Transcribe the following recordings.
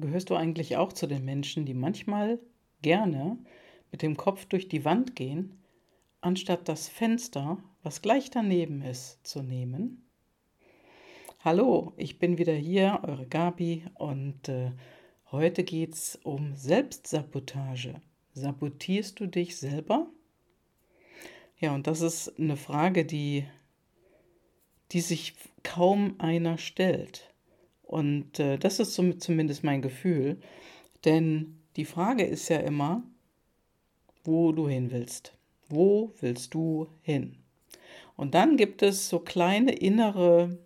Gehörst du eigentlich auch zu den Menschen, die manchmal gerne mit dem Kopf durch die Wand gehen, anstatt das Fenster, was gleich daneben ist, zu nehmen? Hallo, ich bin wieder hier, eure Gabi, und äh, heute geht es um Selbstsabotage. Sabotierst du dich selber? Ja, und das ist eine Frage, die, die sich kaum einer stellt. Und äh, das ist so, zumindest mein Gefühl. Denn die Frage ist ja immer, wo du hin willst. Wo willst du hin? Und dann gibt es so kleine innere,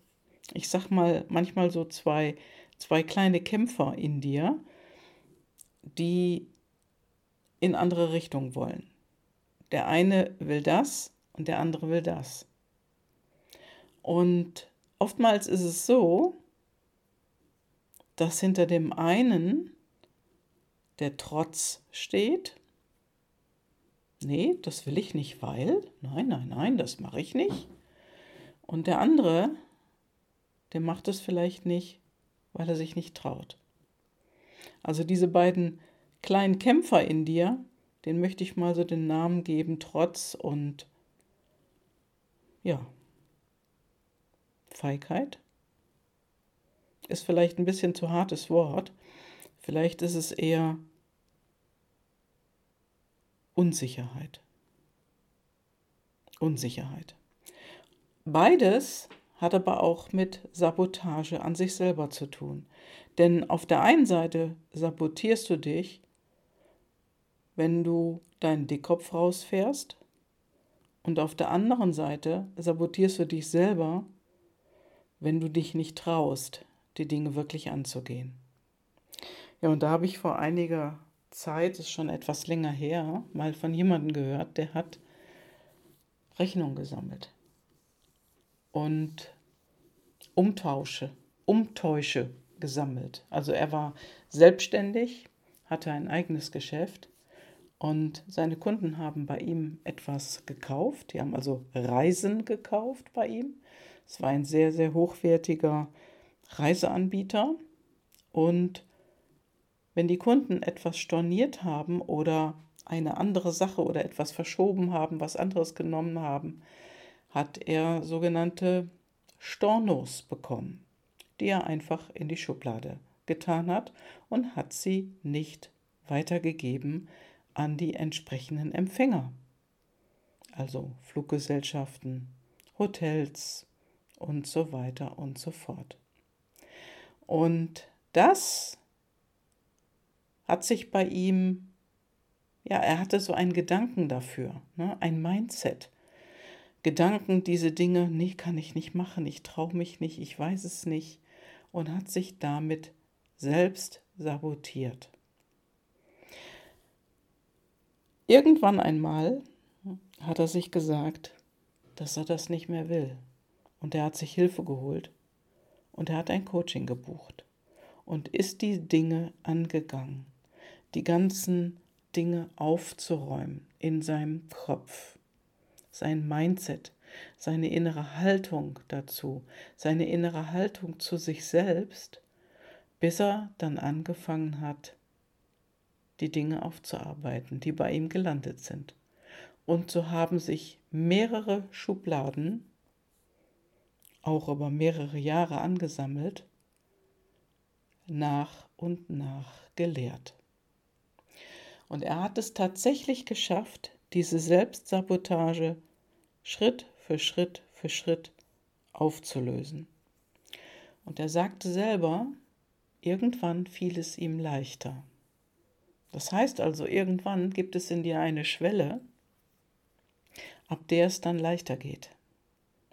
ich sag mal, manchmal so zwei, zwei kleine Kämpfer in dir, die in andere Richtungen wollen. Der eine will das und der andere will das. Und oftmals ist es so, dass hinter dem einen der Trotz steht. Nee, das will ich nicht, weil. Nein, nein, nein, das mache ich nicht. Und der andere, der macht es vielleicht nicht, weil er sich nicht traut. Also diese beiden kleinen Kämpfer in dir, den möchte ich mal so den Namen geben, Trotz und ja, Feigheit ist vielleicht ein bisschen zu hartes Wort. Vielleicht ist es eher Unsicherheit. Unsicherheit. Beides hat aber auch mit Sabotage an sich selber zu tun. Denn auf der einen Seite sabotierst du dich, wenn du deinen Dickkopf rausfährst, und auf der anderen Seite sabotierst du dich selber, wenn du dich nicht traust, die Dinge wirklich anzugehen. Ja, und da habe ich vor einiger Zeit, ist schon etwas länger her, mal von jemandem gehört, der hat Rechnung gesammelt und Umtausche, Umtäusche gesammelt. Also er war selbstständig, hatte ein eigenes Geschäft und seine Kunden haben bei ihm etwas gekauft. Die haben also Reisen gekauft bei ihm. Es war ein sehr, sehr hochwertiger Reiseanbieter und wenn die Kunden etwas storniert haben oder eine andere Sache oder etwas verschoben haben, was anderes genommen haben, hat er sogenannte Stornos bekommen, die er einfach in die Schublade getan hat und hat sie nicht weitergegeben an die entsprechenden Empfänger. Also Fluggesellschaften, Hotels und so weiter und so fort. Und das hat sich bei ihm, ja, er hatte so einen Gedanken dafür, ne, ein Mindset. Gedanken, diese Dinge, nee, kann ich nicht machen, ich traue mich nicht, ich weiß es nicht und hat sich damit selbst sabotiert. Irgendwann einmal hat er sich gesagt, dass er das nicht mehr will und er hat sich Hilfe geholt und er hat ein Coaching gebucht und ist die Dinge angegangen, die ganzen Dinge aufzuräumen in seinem Kopf, sein Mindset, seine innere Haltung dazu, seine innere Haltung zu sich selbst, bis er dann angefangen hat, die Dinge aufzuarbeiten, die bei ihm gelandet sind. Und so haben sich mehrere Schubladen auch über mehrere Jahre angesammelt, nach und nach gelehrt. Und er hat es tatsächlich geschafft, diese Selbstsabotage Schritt für Schritt für Schritt aufzulösen. Und er sagte selber, irgendwann fiel es ihm leichter. Das heißt also, irgendwann gibt es in dir eine Schwelle, ab der es dann leichter geht.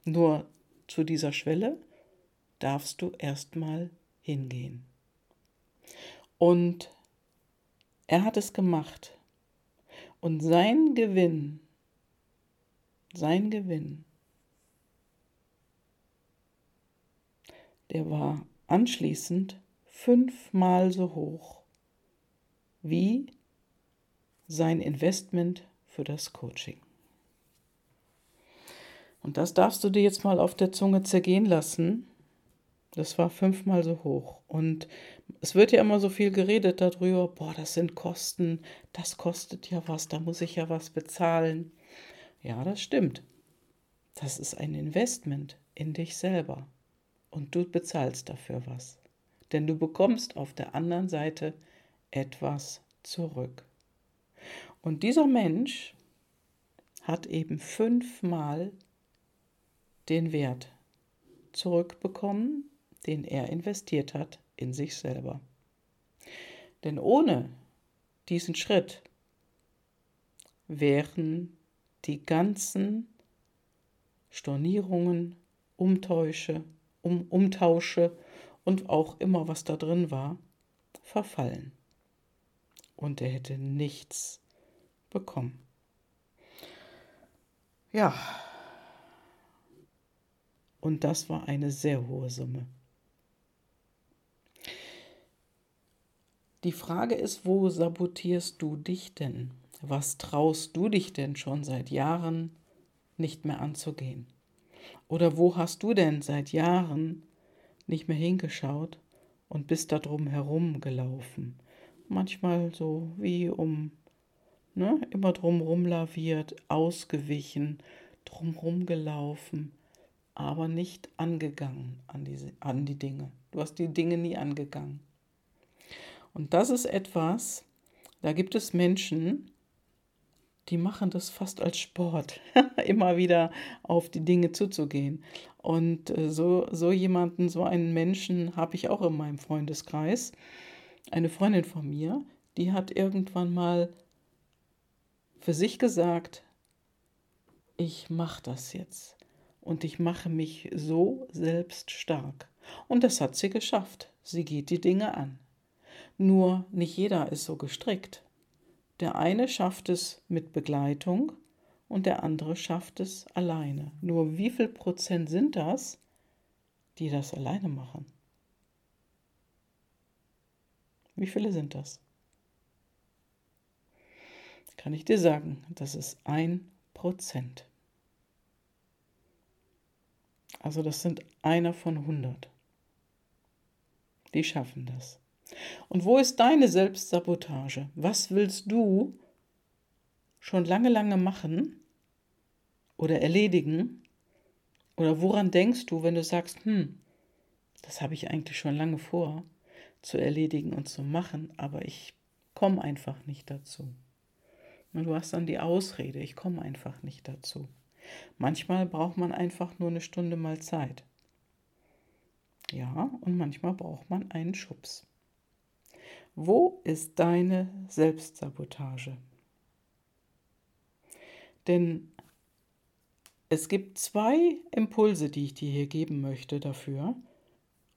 Nur zu dieser Schwelle darfst du erstmal hingehen. Und er hat es gemacht. Und sein Gewinn, sein Gewinn, der war anschließend fünfmal so hoch wie sein Investment für das Coaching. Und das darfst du dir jetzt mal auf der Zunge zergehen lassen. Das war fünfmal so hoch. Und es wird ja immer so viel geredet darüber, boah, das sind Kosten, das kostet ja was, da muss ich ja was bezahlen. Ja, das stimmt. Das ist ein Investment in dich selber. Und du bezahlst dafür was. Denn du bekommst auf der anderen Seite etwas zurück. Und dieser Mensch hat eben fünfmal den Wert zurückbekommen, den er investiert hat in sich selber. Denn ohne diesen Schritt wären die ganzen Stornierungen, Umtäusche, um, Umtausche und auch immer, was da drin war, verfallen. Und er hätte nichts bekommen. Ja, und das war eine sehr hohe Summe. Die Frage ist, wo sabotierst du dich denn? Was traust du dich denn schon seit Jahren nicht mehr anzugehen? Oder wo hast du denn seit Jahren nicht mehr hingeschaut und bist da drum herum gelaufen? Manchmal so wie um, ne, immer drumherum laviert, ausgewichen, drumherum gelaufen, aber nicht angegangen an, diese, an die Dinge. Du hast die Dinge nie angegangen. Und das ist etwas, da gibt es Menschen, die machen das fast als Sport, immer wieder auf die Dinge zuzugehen. Und äh, so, so jemanden, so einen Menschen habe ich auch in meinem Freundeskreis. Eine Freundin von mir, die hat irgendwann mal für sich gesagt, ich mache das jetzt und ich mache mich so selbst stark. Und das hat sie geschafft. Sie geht die Dinge an. Nur nicht jeder ist so gestrickt. Der eine schafft es mit Begleitung und der andere schafft es alleine. Nur wie viel Prozent sind das, die das alleine machen? Wie viele sind das? Kann ich dir sagen, das ist ein Prozent. Also das sind einer von 100. Die schaffen das. Und wo ist deine Selbstsabotage? Was willst du schon lange, lange machen oder erledigen? Oder woran denkst du, wenn du sagst, hm, das habe ich eigentlich schon lange vor zu erledigen und zu machen, aber ich komme einfach nicht dazu. Und du hast dann die Ausrede, ich komme einfach nicht dazu. Manchmal braucht man einfach nur eine Stunde mal Zeit. Ja, und manchmal braucht man einen Schubs. Wo ist deine Selbstsabotage? Denn es gibt zwei Impulse, die ich dir hier geben möchte dafür.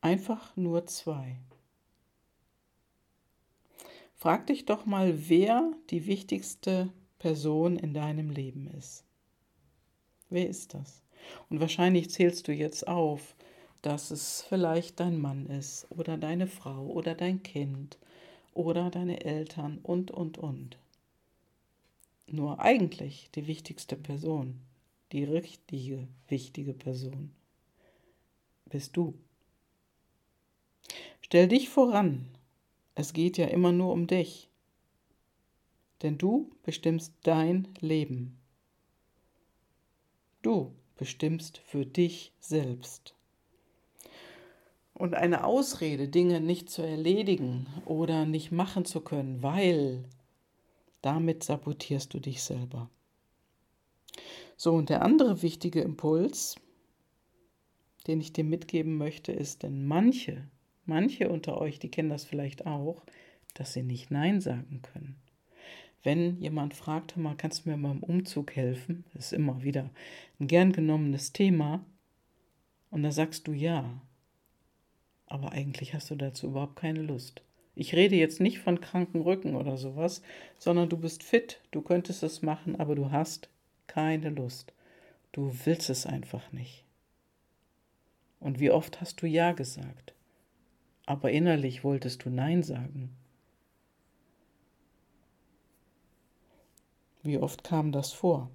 Einfach nur zwei. Frag dich doch mal, wer die wichtigste Person in deinem Leben ist. Wer ist das? Und wahrscheinlich zählst du jetzt auf, dass es vielleicht dein Mann ist oder deine Frau oder dein Kind oder deine Eltern und, und, und. Nur eigentlich die wichtigste Person, die richtige, wichtige Person, bist du. Stell dich voran. Es geht ja immer nur um dich. Denn du bestimmst dein Leben. Du bestimmst für dich selbst. Und eine Ausrede, Dinge nicht zu erledigen oder nicht machen zu können, weil damit sabotierst du dich selber. So, und der andere wichtige Impuls, den ich dir mitgeben möchte, ist, denn manche, manche unter euch, die kennen das vielleicht auch, dass sie nicht Nein sagen können. Wenn jemand fragt, mal, kannst du mir beim Umzug helfen? Das ist immer wieder ein gern genommenes Thema. Und da sagst du ja aber eigentlich hast du dazu überhaupt keine Lust. Ich rede jetzt nicht von kranken Rücken oder sowas, sondern du bist fit, du könntest es machen, aber du hast keine Lust. Du willst es einfach nicht. Und wie oft hast du Ja gesagt, aber innerlich wolltest du Nein sagen. Wie oft kam das vor?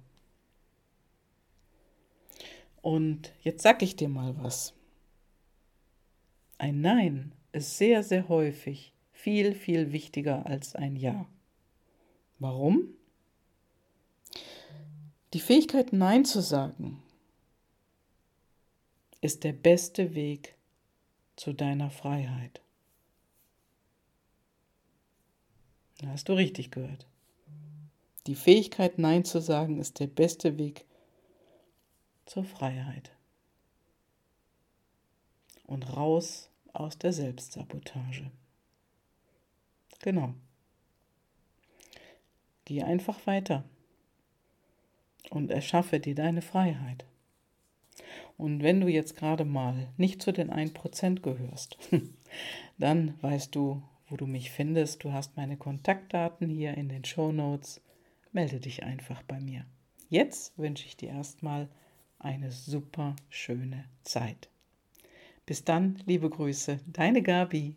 Und jetzt sag ich dir mal was. Ein Nein ist sehr, sehr häufig viel, viel wichtiger als ein Ja. Warum? Die Fähigkeit Nein zu sagen ist der beste Weg zu deiner Freiheit. Da hast du richtig gehört. Die Fähigkeit Nein zu sagen ist der beste Weg zur Freiheit. Und raus aus der Selbstsabotage. Genau. Geh einfach weiter und erschaffe dir deine Freiheit. Und wenn du jetzt gerade mal nicht zu den 1% gehörst, dann weißt du, wo du mich findest. Du hast meine Kontaktdaten hier in den Show Notes. Melde dich einfach bei mir. Jetzt wünsche ich dir erstmal eine super schöne Zeit. Bis dann, liebe Grüße, deine Gabi.